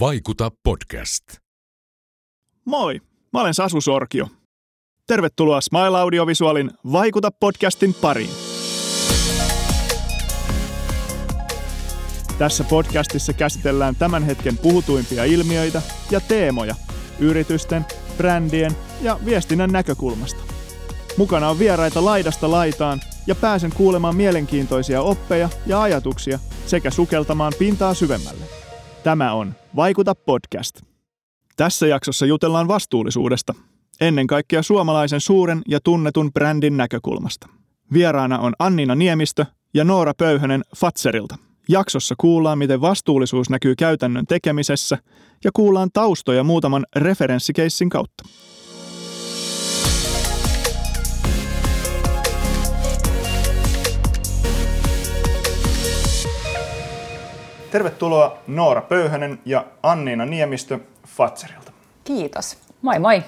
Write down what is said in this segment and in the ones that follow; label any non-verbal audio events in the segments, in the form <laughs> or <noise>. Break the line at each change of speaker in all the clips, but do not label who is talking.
Vaikuta podcast.
Moi, mä olen Sasu Sorkio. Tervetuloa Smile Audiovisualin Vaikuta podcastin pariin. Tässä podcastissa käsitellään tämän hetken puhutuimpia ilmiöitä ja teemoja yritysten, brändien ja viestinnän näkökulmasta. Mukana on vieraita laidasta laitaan ja pääsen kuulemaan mielenkiintoisia oppeja ja ajatuksia sekä sukeltamaan pintaa syvemmälle. Tämä on Vaikuta podcast. Tässä jaksossa jutellaan vastuullisuudesta, ennen kaikkea suomalaisen suuren ja tunnetun brändin näkökulmasta. Vieraana on Annina Niemistö ja Noora Pöyhönen Fatserilta. Jaksossa kuullaan, miten vastuullisuus näkyy käytännön tekemisessä ja kuullaan taustoja muutaman referenssikeissin kautta. Tervetuloa Noora Pöyhönen ja Anniina Niemistö Fatserilta.
Kiitos. Moi moi.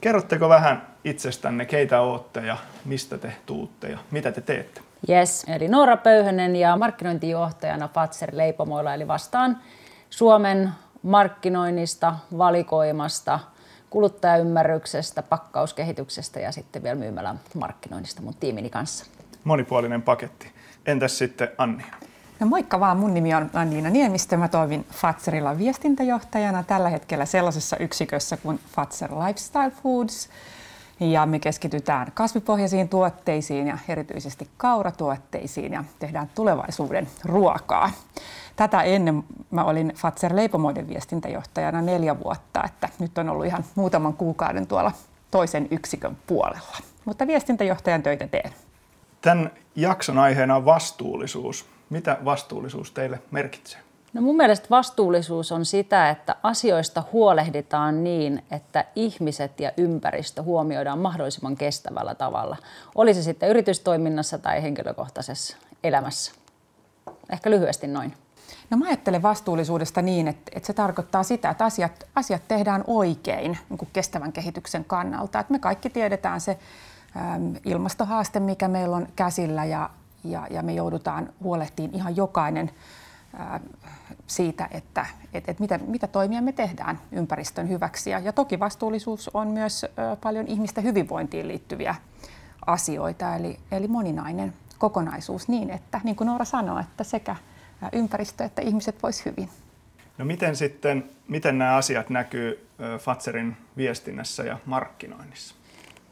Kerrotteko vähän itsestänne, keitä olette ja mistä te tuutte ja mitä te teette?
Yes, eli Noora Pöyhönen ja markkinointijohtajana Fatser Leipomoilla, eli vastaan Suomen markkinoinnista, valikoimasta, kuluttajaymmärryksestä, pakkauskehityksestä ja sitten vielä myymälän markkinoinnista mun tiimini kanssa.
Monipuolinen paketti. Entäs sitten Anni?
No moikka vaan, mun nimi on Anniina Niemistö. Mä toimin Fatserilla viestintäjohtajana tällä hetkellä sellaisessa yksikössä kuin Fatser Lifestyle Foods. Ja me keskitytään kasvipohjaisiin tuotteisiin ja erityisesti kauratuotteisiin ja tehdään tulevaisuuden ruokaa. Tätä ennen mä olin Fatser Leipomoiden viestintäjohtajana neljä vuotta, että nyt on ollut ihan muutaman kuukauden tuolla toisen yksikön puolella. Mutta viestintäjohtajan töitä teen.
Tämän jakson aiheena on vastuullisuus. Mitä vastuullisuus teille merkitsee?
No mun mielestä vastuullisuus on sitä, että asioista huolehditaan niin, että ihmiset ja ympäristö huomioidaan mahdollisimman kestävällä tavalla. Oli se sitten yritystoiminnassa tai henkilökohtaisessa elämässä. Ehkä lyhyesti noin.
No mä ajattelen vastuullisuudesta niin, että, että se tarkoittaa sitä, että asiat, asiat tehdään oikein niin kuin kestävän kehityksen kannalta. Että me kaikki tiedetään se äm, ilmastohaaste, mikä meillä on käsillä ja, ja, ja me joudutaan huolehtiin ihan jokainen ää, siitä, että et, et mitä, mitä toimia me tehdään ympäristön hyväksi. Ja, ja toki vastuullisuus on myös ä, paljon ihmisten hyvinvointiin liittyviä asioita, eli, eli moninainen kokonaisuus niin, että niin kuin Noora sanoi, että sekä ympäristö että ihmiset vois hyvin.
No miten sitten, miten nämä asiat näkyy Fatserin viestinnässä ja markkinoinnissa?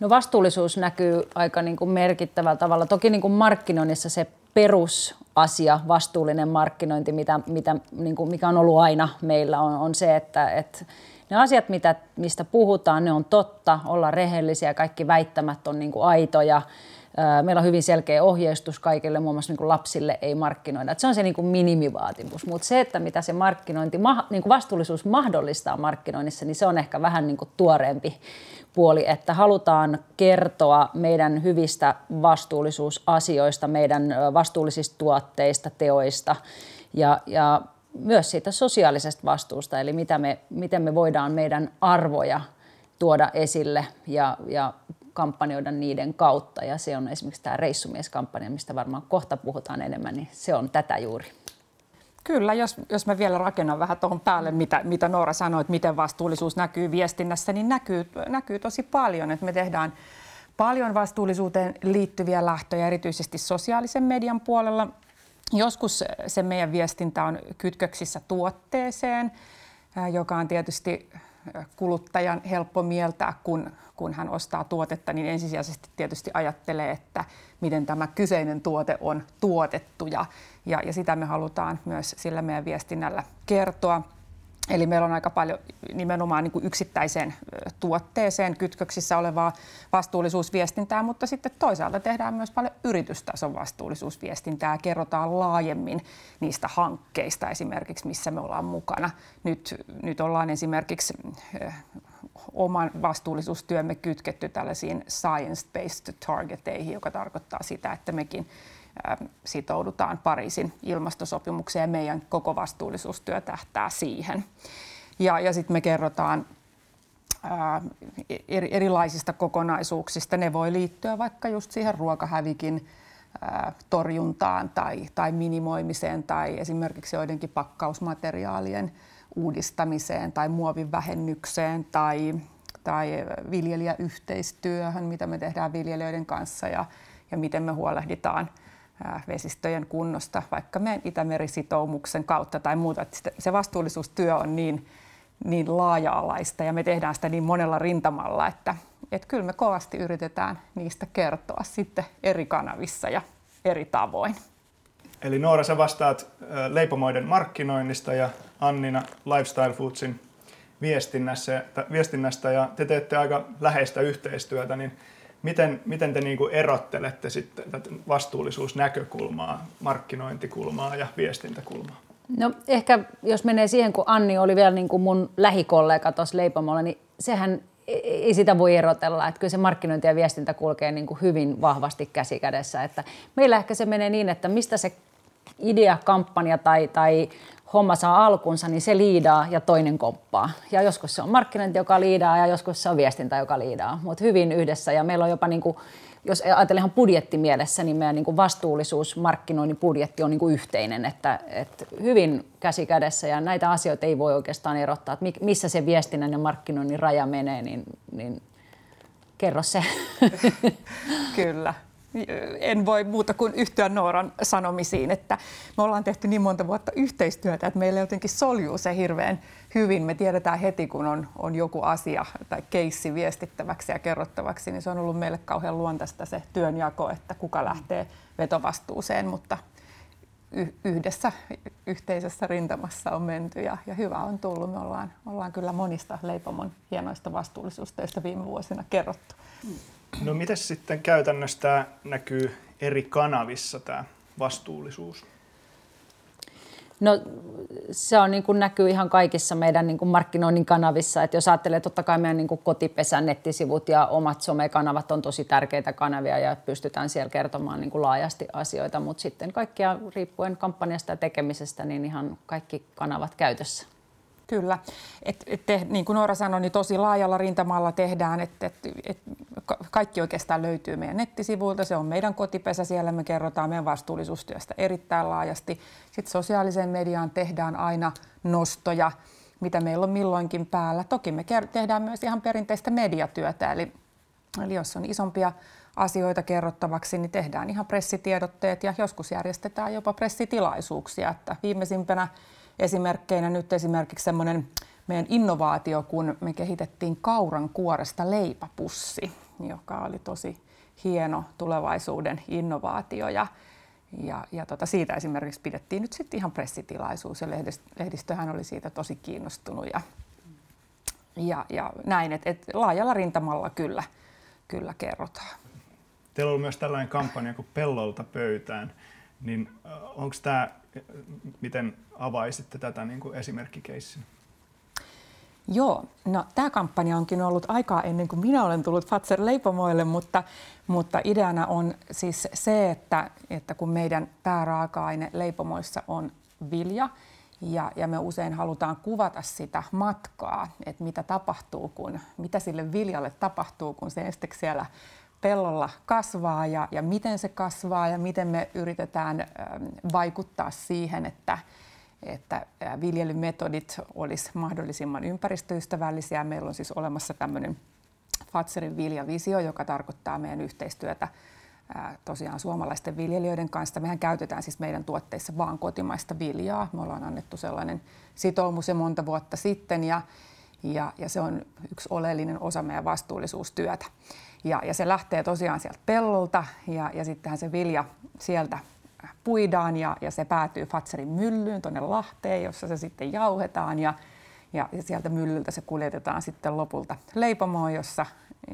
No vastuullisuus näkyy aika niin kuin merkittävällä tavalla. Toki niin kuin markkinoinnissa se perusasia, vastuullinen markkinointi, mitä, mitä, niin kuin mikä on ollut aina meillä, on, on se, että, että ne asiat, mitä, mistä puhutaan, ne on totta, olla rehellisiä, kaikki väittämät on niin kuin aitoja. Meillä on hyvin selkeä ohjeistus kaikille, muun muassa niin lapsille ei markkinoida. Että se on se niin kuin minimivaatimus, mutta se, että mitä se markkinointi, niin kuin vastuullisuus mahdollistaa markkinoinnissa, niin se on ehkä vähän niin kuin tuoreempi puoli, että halutaan kertoa meidän hyvistä vastuullisuusasioista, meidän vastuullisista tuotteista, teoista ja, ja myös siitä sosiaalisesta vastuusta, eli mitä me, miten me voidaan meidän arvoja tuoda esille ja, ja kampanjoida niiden kautta. Ja se on esimerkiksi tämä reissumieskampanja, mistä varmaan kohta puhutaan enemmän, niin se on tätä juuri.
Kyllä, jos, jos mä vielä rakennan vähän tuohon päälle, mitä, mitä Noora sanoi, että miten vastuullisuus näkyy viestinnässä, niin näkyy, näkyy tosi paljon. Että me tehdään paljon vastuullisuuteen liittyviä lähtöjä, erityisesti sosiaalisen median puolella. Joskus se meidän viestintä on kytköksissä tuotteeseen, joka on tietysti kuluttajan helppo mieltää, kun, kun hän ostaa tuotetta, niin ensisijaisesti tietysti ajattelee, että miten tämä kyseinen tuote on tuotettu ja, ja, ja sitä me halutaan myös sillä meidän viestinnällä kertoa. Eli meillä on aika paljon nimenomaan niin kuin yksittäiseen tuotteeseen kytköksissä olevaa vastuullisuusviestintää, mutta sitten toisaalta tehdään myös paljon yritystason vastuullisuusviestintää. Kerrotaan laajemmin niistä hankkeista esimerkiksi, missä me ollaan mukana. Nyt, nyt ollaan esimerkiksi oman vastuullisuustyömme kytketty tällaisiin science-based targeteihin, joka tarkoittaa sitä, että mekin sitoudutaan Pariisin ilmastosopimukseen ja meidän koko vastuullisuustyö tähtää siihen. Ja, ja sitten me kerrotaan ää, erilaisista kokonaisuuksista. Ne voi liittyä vaikka just siihen ruokahävikin torjuntaan tai, tai minimoimiseen tai esimerkiksi joidenkin pakkausmateriaalien uudistamiseen tai muovin vähennykseen tai, tai viljelijäyhteistyöhön, mitä me tehdään viljelijöiden kanssa ja, ja miten me huolehditaan vesistöjen kunnosta vaikka meidän Itämeri-sitoumuksen kautta tai muuta. Että se vastuullisuustyö on niin, niin laaja-alaista ja me tehdään sitä niin monella rintamalla, että, että kyllä me kovasti yritetään niistä kertoa sitten eri kanavissa ja eri tavoin.
Eli Noora, sä vastaat leipomoiden markkinoinnista ja Annina Lifestyle Foodsin viestinnässä, viestinnästä ja te teette aika läheistä yhteistyötä, niin miten, miten te niin kuin erottelette sitten tätä vastuullisuusnäkökulmaa, markkinointikulmaa ja viestintäkulmaa?
No ehkä jos menee siihen, kun Anni oli vielä niin kuin mun lähikollega tuossa leipomolla, niin sehän ei sitä voi erotella, että kyllä se markkinointi ja viestintä kulkee niin kuin hyvin vahvasti käsi kädessä. Että meillä ehkä se menee niin, että mistä se idea, kampanja tai, tai homma saa alkunsa, niin se liidaa ja toinen komppaa. Ja joskus se on markkinointi, joka liidaa ja joskus se on viestintä, joka liidaa. Mutta hyvin yhdessä ja meillä on jopa niin kuin, jos ajatellaan budjettimielessä, niin meidän niin kuin vastuullisuus, markkinoinnin budjetti on niin kuin yhteinen, että, että hyvin käsi kädessä ja näitä asioita ei voi oikeastaan erottaa, että missä se viestinnän ja markkinoinnin raja menee, niin, niin kerro se. <laughs>
Kyllä en voi muuta kuin yhtyä Nooran sanomisiin, että me ollaan tehty niin monta vuotta yhteistyötä, että meillä jotenkin soljuu se hirveän hyvin. Me tiedetään heti, kun on, on joku asia tai keissi viestittäväksi ja kerrottavaksi, niin se on ollut meille kauhean luontaista se työnjako, että kuka lähtee vetovastuuseen, mutta yhdessä yhteisessä rintamassa on menty ja, ja hyvä on tullut. Me ollaan, ollaan kyllä monista Leipomon hienoista vastuullisuustöistä viime vuosina kerrottu.
No miten sitten käytännössä tämä näkyy eri kanavissa tämä vastuullisuus?
No se on, niin kuin näkyy ihan kaikissa meidän niin kuin markkinoinnin kanavissa. Et jos ajattelee, totta kai meidän niin kuin kotipesän nettisivut ja omat somekanavat on tosi tärkeitä kanavia ja pystytään siellä kertomaan niin kuin laajasti asioita, mutta sitten kaikkia riippuen kampanjasta ja tekemisestä, niin ihan kaikki kanavat käytössä.
Kyllä. Et, et te, niin kuin Noora sanoi, niin tosi laajalla rintamalla tehdään, että et, et, kaikki oikeastaan löytyy meidän nettisivuilta. Se on meidän kotipesä, siellä me kerrotaan meidän vastuullisuustyöstä erittäin laajasti. Sitten sosiaaliseen mediaan tehdään aina nostoja, mitä meillä on milloinkin päällä. Toki me tehdään myös ihan perinteistä mediatyötä, eli, eli jos on isompia asioita kerrottavaksi, niin tehdään ihan pressitiedotteet ja joskus järjestetään jopa pressitilaisuuksia. Että viimeisimpänä esimerkkeinä nyt esimerkiksi semmoinen meidän innovaatio, kun me kehitettiin kauran kuoresta leipäpussi, joka oli tosi hieno tulevaisuuden innovaatio. Ja, ja, ja tota, siitä esimerkiksi pidettiin nyt sitten ihan pressitilaisuus ja lehdistöhän oli siitä tosi kiinnostunut ja, ja, ja näin, että et laajalla rintamalla kyllä, kyllä kerrotaan.
Teillä on myös tällainen kampanja kuin Pellolta pöytään, niin onko tämä, miten avaisitte tätä niin kuin esimerkkikeissin?
Joo, no tämä kampanja onkin ollut aikaa ennen kuin minä olen tullut Fatser Leipomoille, mutta, mutta ideana on siis se, että, että kun meidän pääraaka-aine leipomoissa on vilja, ja, ja me usein halutaan kuvata sitä matkaa, että mitä tapahtuu, kun, mitä sille viljalle tapahtuu, kun se ensiksi siellä pellolla kasvaa ja, ja miten se kasvaa ja miten me yritetään vaikuttaa siihen, että, että viljelymetodit olisi mahdollisimman ympäristöystävällisiä. Meillä on siis olemassa tämmöinen Fatserin viljavisio, joka tarkoittaa meidän yhteistyötä tosiaan suomalaisten viljelijöiden kanssa. Mehän käytetään siis meidän tuotteissa vaan kotimaista viljaa. Me ollaan annettu sellainen sitoumus jo monta vuotta sitten ja, ja, ja se on yksi oleellinen osa meidän vastuullisuustyötä. Ja, ja se lähtee tosiaan sieltä pellolta ja, ja sittenhän se vilja sieltä puidaan ja, ja se päätyy Fatserin myllyyn tuonne Lahteen, jossa se sitten jauhetaan ja, ja, ja sieltä myllyltä se kuljetetaan sitten lopulta leipomoon, jossa,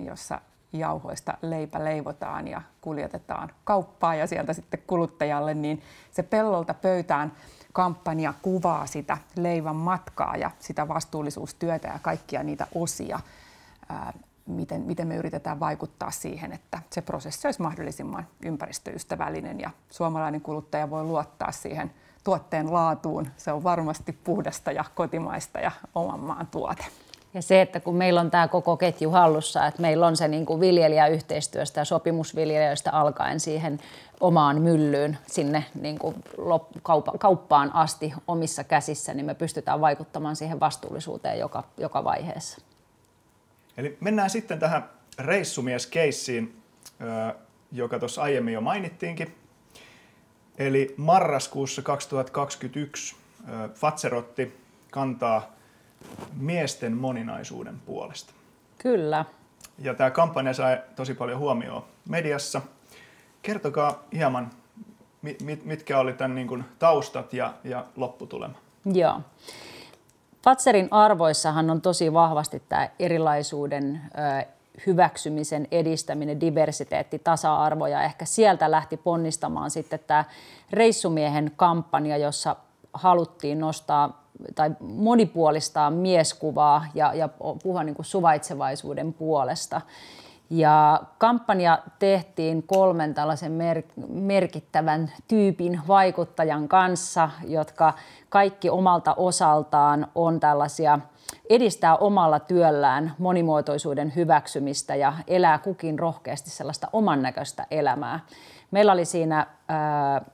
jossa jauhoista leipä leivotaan ja kuljetetaan kauppaan ja sieltä sitten kuluttajalle, niin se pellolta pöytään kampanja kuvaa sitä leivän matkaa ja sitä vastuullisuustyötä ja kaikkia niitä osia miten, miten me yritetään vaikuttaa siihen, että se prosessi olisi mahdollisimman ympäristöystävällinen ja suomalainen kuluttaja voi luottaa siihen tuotteen laatuun. Se on varmasti puhdasta ja kotimaista ja oman maan tuote.
Ja se, että kun meillä on tämä koko ketju hallussa, että meillä on se niin kuin viljelijäyhteistyöstä ja sopimusviljelijöistä alkaen siihen omaan myllyyn sinne niin kuin kauppaan asti omissa käsissä, niin me pystytään vaikuttamaan siihen vastuullisuuteen joka, joka vaiheessa.
Eli mennään sitten tähän reissumieskeissiin, joka tuossa aiemmin jo mainittiinkin. Eli marraskuussa 2021 Fatserotti kantaa miesten moninaisuuden puolesta.
Kyllä.
Ja tämä kampanja sai tosi paljon huomioon mediassa. Kertokaa hieman, mitkä oli tämän niin kuin taustat ja, ja lopputulema.
Joo. Fatserin arvoissahan on tosi vahvasti tämä erilaisuuden hyväksymisen edistäminen, diversiteetti, tasa-arvo ja ehkä sieltä lähti ponnistamaan sitten tämä Reissumiehen kampanja, jossa haluttiin nostaa tai monipuolistaa mieskuvaa ja, ja puhua niin kuin suvaitsevaisuuden puolesta. Ja kampanja tehtiin kolmen tällaisen mer- merkittävän tyypin vaikuttajan kanssa, jotka kaikki omalta osaltaan on tällaisia edistää omalla työllään monimuotoisuuden hyväksymistä ja elää kukin rohkeasti sellaista oman näköistä elämää. Meillä oli siinä ää,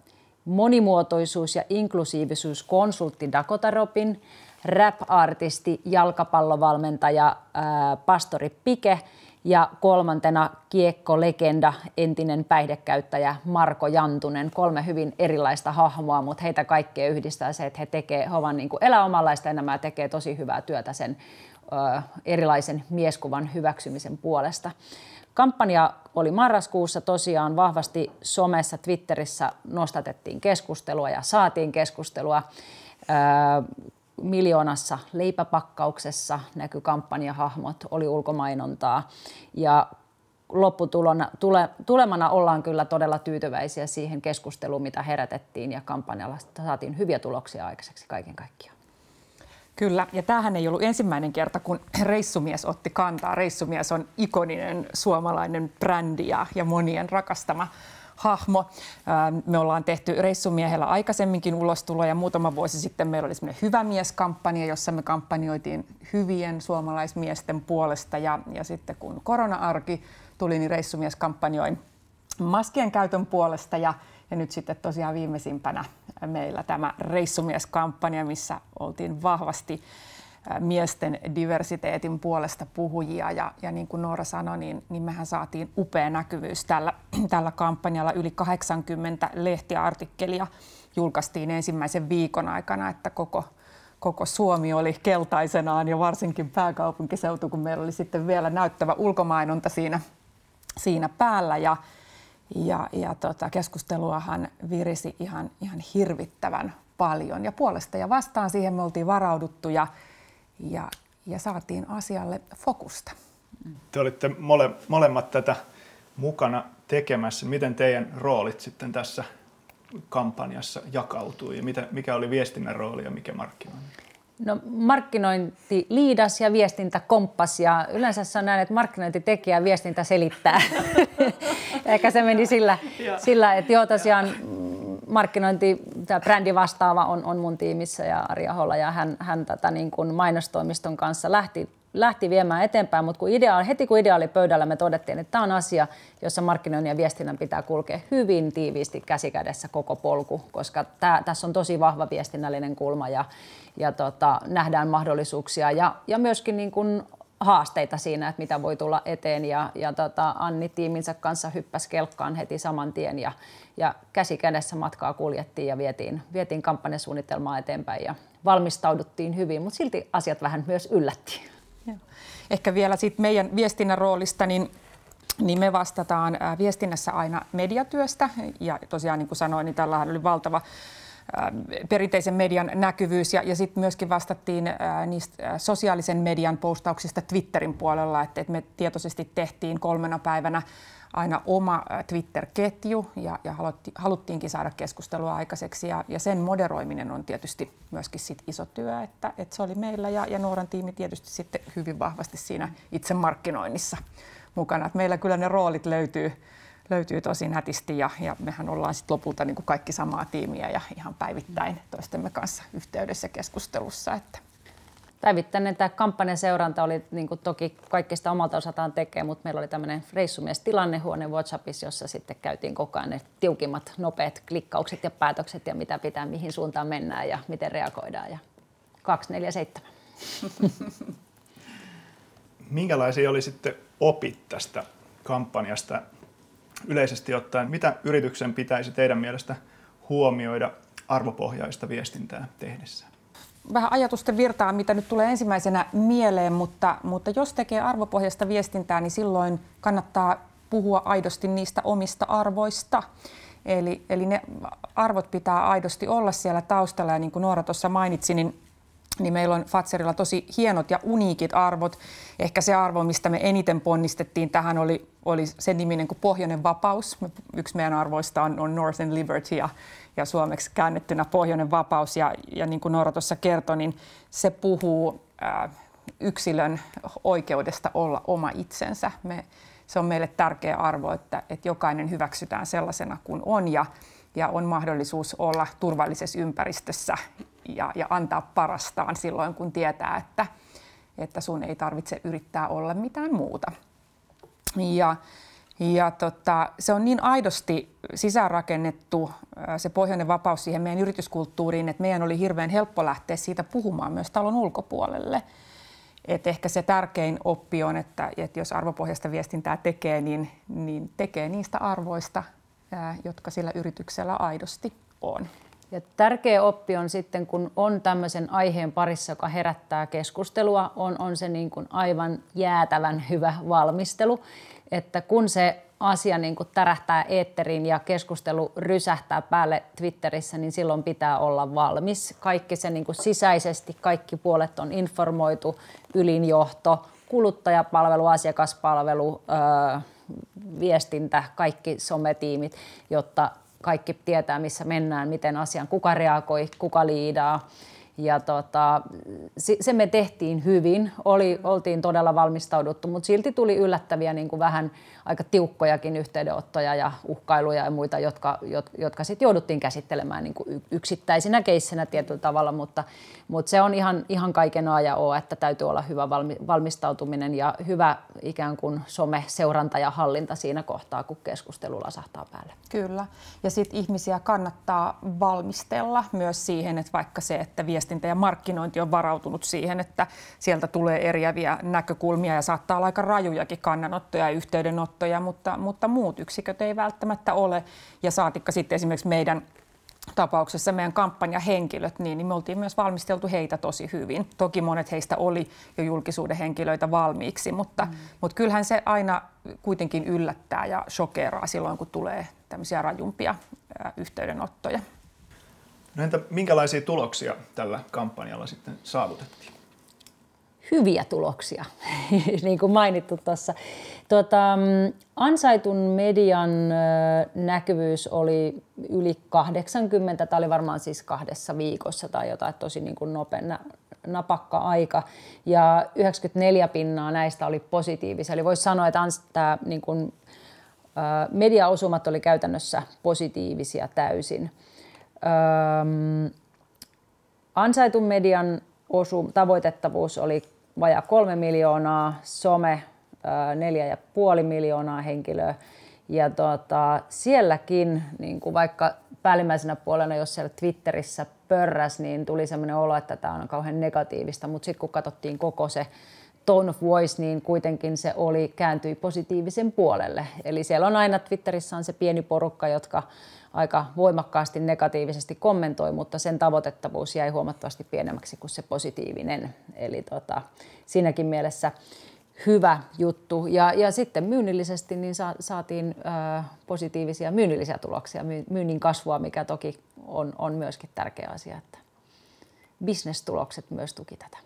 monimuotoisuus- ja inklusiivisuuskonsultti Dakota Robin, rap-artisti, jalkapallovalmentaja ää, Pastori Pike ja kolmantena kiekko-legenda, entinen päihdekäyttäjä Marko Jantunen. Kolme hyvin erilaista hahmoa, mutta heitä kaikkea yhdistää se, että he, tekee, he ovat niin kuin elää omanlaista tekee tosi hyvää työtä sen ö, erilaisen mieskuvan hyväksymisen puolesta. Kampanja oli marraskuussa tosiaan vahvasti somessa, Twitterissä nostatettiin keskustelua ja saatiin keskustelua. Miljoonassa leipäpakkauksessa näkyi kampanjahahmot, oli ulkomainontaa ja lopputulona, tule, tulemana ollaan kyllä todella tyytyväisiä siihen keskusteluun, mitä herätettiin ja kampanjalla saatiin hyviä tuloksia aikaiseksi kaiken kaikkiaan.
Kyllä, ja tämähän ei ollut ensimmäinen kerta, kun Reissumies otti kantaa. Reissumies on ikoninen suomalainen brändi ja, ja monien rakastama hahmo. Me ollaan tehty Reissumiehellä aikaisemminkin ulostuloja. Muutama vuosi sitten meillä oli semmoinen Hyvä mies-kampanja, jossa me kampanjoitiin hyvien suomalaismiesten puolesta. Ja, ja sitten kun korona-arki tuli, niin Reissumies kampanjoi maskien käytön puolesta ja ja nyt sitten tosiaan viimeisimpänä meillä tämä reissumieskampanja, missä oltiin vahvasti miesten diversiteetin puolesta puhujia. Ja, ja niin kuin Noora sanoi, niin, niin mehän saatiin upea näkyvyys tällä, <clears throat> tällä kampanjalla. Yli 80 lehtiartikkelia julkaistiin ensimmäisen viikon aikana, että koko, koko Suomi oli keltaisenaan ja varsinkin pääkaupunkiseutu, kun meillä oli sitten vielä näyttävä ulkomainonta siinä, siinä päällä. Ja, ja, ja tota, keskusteluahan virisi ihan, ihan hirvittävän paljon. Ja puolesta ja vastaan siihen me oltiin varauduttu ja, ja, ja saatiin asialle fokusta.
Te olitte mole, molemmat tätä mukana tekemässä. Miten teidän roolit sitten tässä kampanjassa jakautui ja mitä, mikä oli viestinnän rooli ja mikä markkinointi?
No markkinointi liidas ja viestintä komppas ja yleensä se on näin, että markkinointi tekee ja viestintä selittää. <laughs> Ehkä se meni sillä, sillä että joo tosiaan markkinointi, tämä brändi vastaava on, on mun tiimissä ja Arja Holla ja hän, hän tätä niin kuin mainostoimiston kanssa lähti, lähti viemään eteenpäin, mutta kun idea, heti kun idea oli pöydällä, me todettiin, että tämä on asia, jossa markkinoinnin ja viestinnän pitää kulkea hyvin tiiviisti käsikädessä koko polku, koska tämä, tässä on tosi vahva viestinnällinen kulma ja, ja tota, nähdään mahdollisuuksia. Ja, ja myöskin niin kuin haasteita siinä, että mitä voi tulla eteen. Ja, ja tota, Anni tiiminsä kanssa hyppäsi kelkkaan heti saman tien ja, ja käsi kädessä matkaa kuljettiin ja vietiin, vietiin kampanjasuunnitelmaa eteenpäin ja valmistauduttiin hyvin, mutta silti asiat vähän myös yllättiin.
Ehkä vielä siitä meidän viestinnän roolista, niin niin me vastataan viestinnässä aina mediatyöstä ja tosiaan niin kuin sanoin, niin tällä oli valtava perinteisen median näkyvyys ja, ja sitten myöskin vastattiin ää, niistä sosiaalisen median postauksista Twitterin puolella, että, me tietoisesti tehtiin kolmena päivänä aina oma Twitter-ketju ja, ja haluttiinkin saada keskustelua aikaiseksi ja, ja sen moderoiminen on tietysti myöskin sit iso työ, että, että se oli meillä ja, ja Nooran tiimi tietysti sitten hyvin vahvasti siinä itse markkinoinnissa mukana. Että meillä kyllä ne roolit löytyy, löytyy tosi nätisti ja, ja mehän ollaan sitten lopulta niin kuin kaikki samaa tiimiä ja ihan päivittäin toistemme kanssa yhteydessä keskustelussa. Että.
päivittäinen tämä kampanjan seuranta oli niin kuin toki kaikki sitä omalta osataan tekee, mutta meillä oli tämmöinen reissumies tilannehuone WhatsAppissa, jossa sitten käytiin koko ajan ne tiukimmat, nopeat klikkaukset ja päätökset ja mitä pitää, mihin suuntaan mennään ja miten reagoidaan. Ja 247. <laughs>
Minkälaisia oli sitten opit tästä kampanjasta yleisesti ottaen? Mitä yrityksen pitäisi teidän mielestä huomioida arvopohjaista viestintää tehdessään?
vähän ajatusten virtaa, mitä nyt tulee ensimmäisenä mieleen, mutta, mutta jos tekee arvopohjaista viestintää, niin silloin kannattaa puhua aidosti niistä omista arvoista. Eli, eli ne arvot pitää aidosti olla siellä taustalla ja niin kuin Noora tuossa mainitsi, niin niin meillä on Fatserilla tosi hienot ja uniikit arvot. Ehkä se arvo, mistä me eniten ponnistettiin tähän, oli, oli sen niminen kuin Pohjoinen vapaus. Yksi meidän arvoista on, on Northern Liberty ja, ja suomeksi käännettynä Pohjoinen vapaus. Ja, ja niin kuin Noora tuossa kertoi, niin se puhuu ää, yksilön oikeudesta olla oma itsensä. Me, se on meille tärkeä arvo, että, että jokainen hyväksytään sellaisena kuin on ja, ja on mahdollisuus olla turvallisessa ympäristössä ja, ja antaa parastaan silloin, kun tietää, että, että sun ei tarvitse yrittää olla mitään muuta. Ja, ja tota, se on niin aidosti sisäänrakennettu se pohjoinen vapaus siihen meidän yrityskulttuuriin, että meidän oli hirveän helppo lähteä siitä puhumaan myös talon ulkopuolelle. Et ehkä se tärkein oppi on, että, että jos arvopohjaista viestintää tekee, niin, niin tekee niistä arvoista, jotka sillä yrityksellä aidosti on.
Ja tärkeä oppi on sitten, kun on tämmöisen aiheen parissa, joka herättää keskustelua, on, on se niin kuin aivan jäätävän hyvä valmistelu. Että kun se asia niin kuin tärähtää eetteriin ja keskustelu rysähtää päälle Twitterissä, niin silloin pitää olla valmis. Kaikki se niin kuin sisäisesti, kaikki puolet on informoitu, ylinjohto, kuluttajapalvelu, asiakaspalvelu, öö, viestintä, kaikki sometiimit, jotta kaikki tietää, missä mennään, miten asian, kuka reagoi, kuka liidaa. Ja tota, se me tehtiin hyvin, Oli, oltiin todella valmistauduttu, mutta silti tuli yllättäviä niin kuin vähän aika tiukkojakin yhteydenottoja ja uhkailuja ja muita, jotka, jotka sitten jouduttiin käsittelemään niin kuin yksittäisinä keissinä tietyllä tavalla, mutta, mutta se on ihan, ihan kaiken A ja O, että täytyy olla hyvä valmistautuminen ja hyvä ikään kuin some-seuranta ja hallinta siinä kohtaa, kun keskustelu lasahtaa päälle.
Kyllä, ja sitten ihmisiä kannattaa valmistella myös siihen, että vaikka se, että viestintä ja markkinointi on varautunut siihen, että sieltä tulee eriäviä näkökulmia ja saattaa olla aika rajujakin kannanottoja ja yhteydenottoja, mutta, mutta muut yksiköt ei välttämättä ole. Ja saatikka sitten esimerkiksi meidän tapauksessa meidän kampanjahenkilöt, niin, niin me oltiin myös valmisteltu heitä tosi hyvin. Toki monet heistä oli jo julkisuuden henkilöitä valmiiksi, mutta, mm. mutta kyllähän se aina kuitenkin yllättää ja shokeraa silloin, kun tulee tämmöisiä rajumpia ää, yhteydenottoja.
No entä minkälaisia tuloksia tällä kampanjalla sitten saavutettiin?
hyviä tuloksia, <laughs> niin kuin mainittu tuossa. Tuota, ansaitun median näkyvyys oli yli 80, tämä oli varmaan siis kahdessa viikossa tai jotain tosi niin kuin nopea, napakka aika. Ja 94 pinnaa näistä oli positiivisia. Eli voisi sanoa, että tämä niin kuin, mediaosumat oli käytännössä positiivisia täysin. Ansaitun median osu, tavoitettavuus oli vajaa kolme miljoonaa, some neljä ja puoli miljoonaa henkilöä. Ja tota, sielläkin, niin kuin vaikka päällimmäisenä puolena, jos siellä Twitterissä pörräs, niin tuli sellainen olo, että tämä on kauhean negatiivista, mutta sitten kun katsottiin koko se tone of voice, niin kuitenkin se oli, kääntyi positiivisen puolelle. Eli siellä on aina Twitterissä on se pieni porukka, jotka aika voimakkaasti negatiivisesti kommentoi, mutta sen tavoitettavuus jäi huomattavasti pienemmäksi kuin se positiivinen. Eli tota, siinäkin mielessä hyvä juttu. Ja, ja sitten myynnillisesti niin sa, saatiin ö, positiivisia myynnillisiä tuloksia, myynnin kasvua, mikä toki on, on myöskin tärkeä asia, että bisnestulokset myös tuki tätä.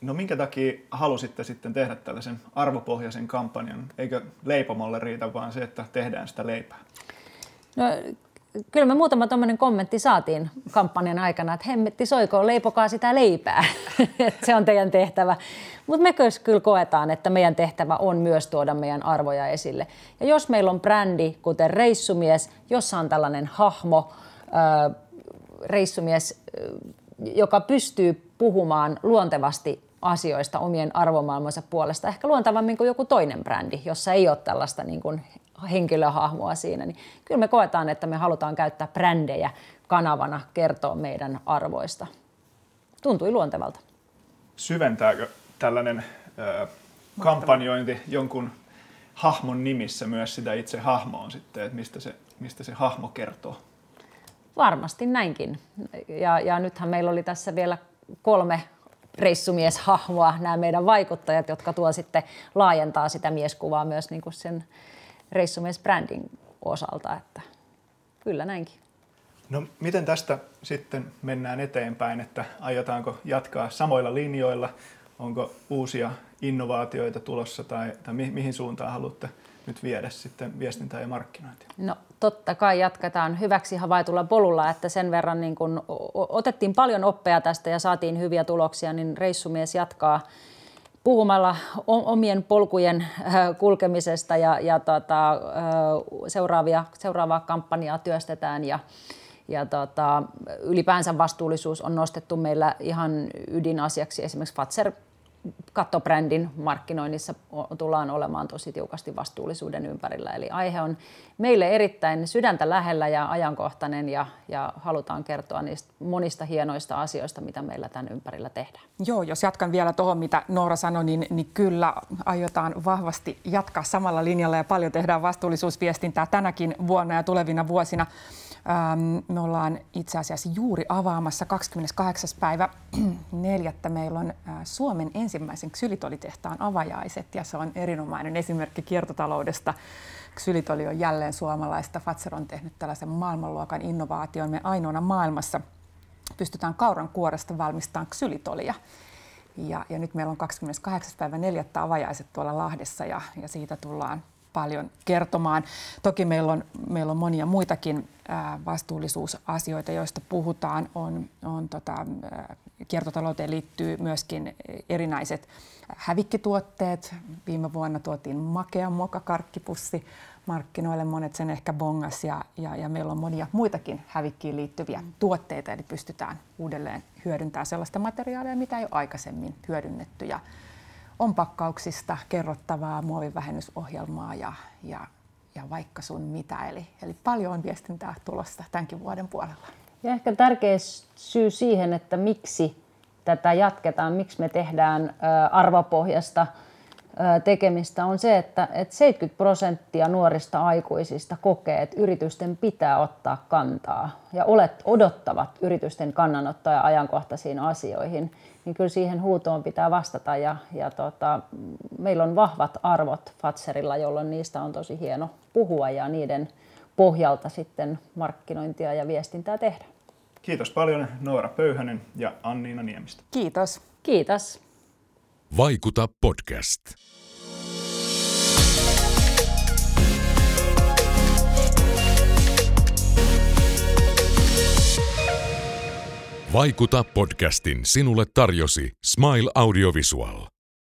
No minkä takia halusitte sitten tehdä tällaisen arvopohjaisen kampanjan? Eikö leipomolle riitä vaan se, että tehdään sitä leipää?
No, kyllä me muutama tuommoinen kommentti saatiin kampanjan aikana, että hemmetti soiko, leipokaa sitä leipää. <laughs> se on teidän tehtävä. Mutta me kyllä koetaan, että meidän tehtävä on myös tuoda meidän arvoja esille. Ja jos meillä on brändi, kuten Reissumies, jossa on tällainen hahmo, reissumies, joka pystyy puhumaan luontevasti asioista omien arvomaailmansa puolesta, ehkä luontevammin kuin joku toinen brändi, jossa ei ole tällaista niin kuin henkilöhahmoa siinä, niin kyllä me koetaan, että me halutaan käyttää brändejä kanavana kertoa meidän arvoista. Tuntui luontevalta.
Syventääkö tällainen ö, kampanjointi jonkun hahmon nimissä myös sitä itse hahmoa sitten, että mistä se, mistä se hahmo kertoo?
Varmasti näinkin. Ja, ja nythän meillä oli tässä vielä kolme reissumieshahmoa, nämä meidän vaikuttajat, jotka tuo sitten laajentaa sitä mieskuvaa myös niin kuin sen reissumiesbrändin osalta, että kyllä näinkin.
No miten tästä sitten mennään eteenpäin, että aiotaanko jatkaa samoilla linjoilla, onko uusia innovaatioita tulossa tai, tai mi- mihin suuntaan haluatte nyt viedä sitten viestintää ja markkinointia?
No totta kai jatketaan hyväksi havaitulla polulla, että sen verran niin kun otettiin paljon oppeja tästä ja saatiin hyviä tuloksia, niin reissumies jatkaa puhumalla omien polkujen äh, kulkemisesta ja, ja tota, äh, seuraavia, seuraavaa kampanjaa työstetään ja, ja tota, ylipäänsä vastuullisuus on nostettu meillä ihan ydinasiaksi. Esimerkiksi Fatser kattobrändin markkinoinnissa tullaan olemaan tosi tiukasti vastuullisuuden ympärillä. Eli aihe on meille erittäin sydäntä lähellä ja ajankohtainen ja, ja halutaan kertoa niistä monista hienoista asioista, mitä meillä tämän ympärillä tehdään.
Joo, jos jatkan vielä tuohon, mitä Noora sanoi, niin, niin kyllä aiotaan vahvasti jatkaa samalla linjalla ja paljon tehdään vastuullisuusviestintää tänäkin vuonna ja tulevina vuosina. Ähm, me ollaan itse asiassa juuri avaamassa 28. päivä <clears throat> neljättä. Meillä on äh, Suomen ensimmäisen ksylitolitehtaan avajaiset ja se on erinomainen esimerkki kiertotaloudesta. Ksylitoli on jälleen suomalaista. Fatser on tehnyt tällaisen maailmanluokan innovaation. Me ainoana maailmassa pystytään kauran kuoresta valmistamaan ksylitolia. Ja, ja nyt meillä on 28. päivä neljättä avajaiset tuolla Lahdessa ja, ja siitä tullaan paljon kertomaan. Toki meillä on, meillä on monia muitakin vastuullisuusasioita, joista puhutaan. On, on tota, kiertotalouteen liittyy myöskin erinäiset hävikkituotteet. Viime vuonna tuotiin makea mokakarkkipussi markkinoille, monet sen ehkä bongas ja, ja, ja meillä on monia muitakin hävikkiin liittyviä tuotteita, eli pystytään uudelleen hyödyntämään sellaista materiaalia, mitä ei ole aikaisemmin hyödynnetty. Ja on pakkauksista kerrottavaa muovivähennysohjelmaa ja, ja, ja vaikka sun mitä. Eli, eli paljon on viestintää tulossa tämänkin vuoden puolella.
Ja ehkä tärkeä syy siihen, että miksi tätä jatketaan, miksi me tehdään arvopohjasta tekemistä on se, että 70 prosenttia nuorista aikuisista kokee, että yritysten pitää ottaa kantaa ja olet, odottavat yritysten kannanottoja ajankohtaisiin asioihin niin kyllä siihen huutoon pitää vastata. Ja, ja tota, meillä on vahvat arvot Fatserilla, jolloin niistä on tosi hieno puhua ja niiden pohjalta sitten markkinointia ja viestintää tehdä.
Kiitos paljon Noora Pöyhänen ja Anniina Niemistä.
Kiitos.
Kiitos.
Vaikuta podcast. Vaikuta podcastin sinulle tarjosi Smile Audiovisual.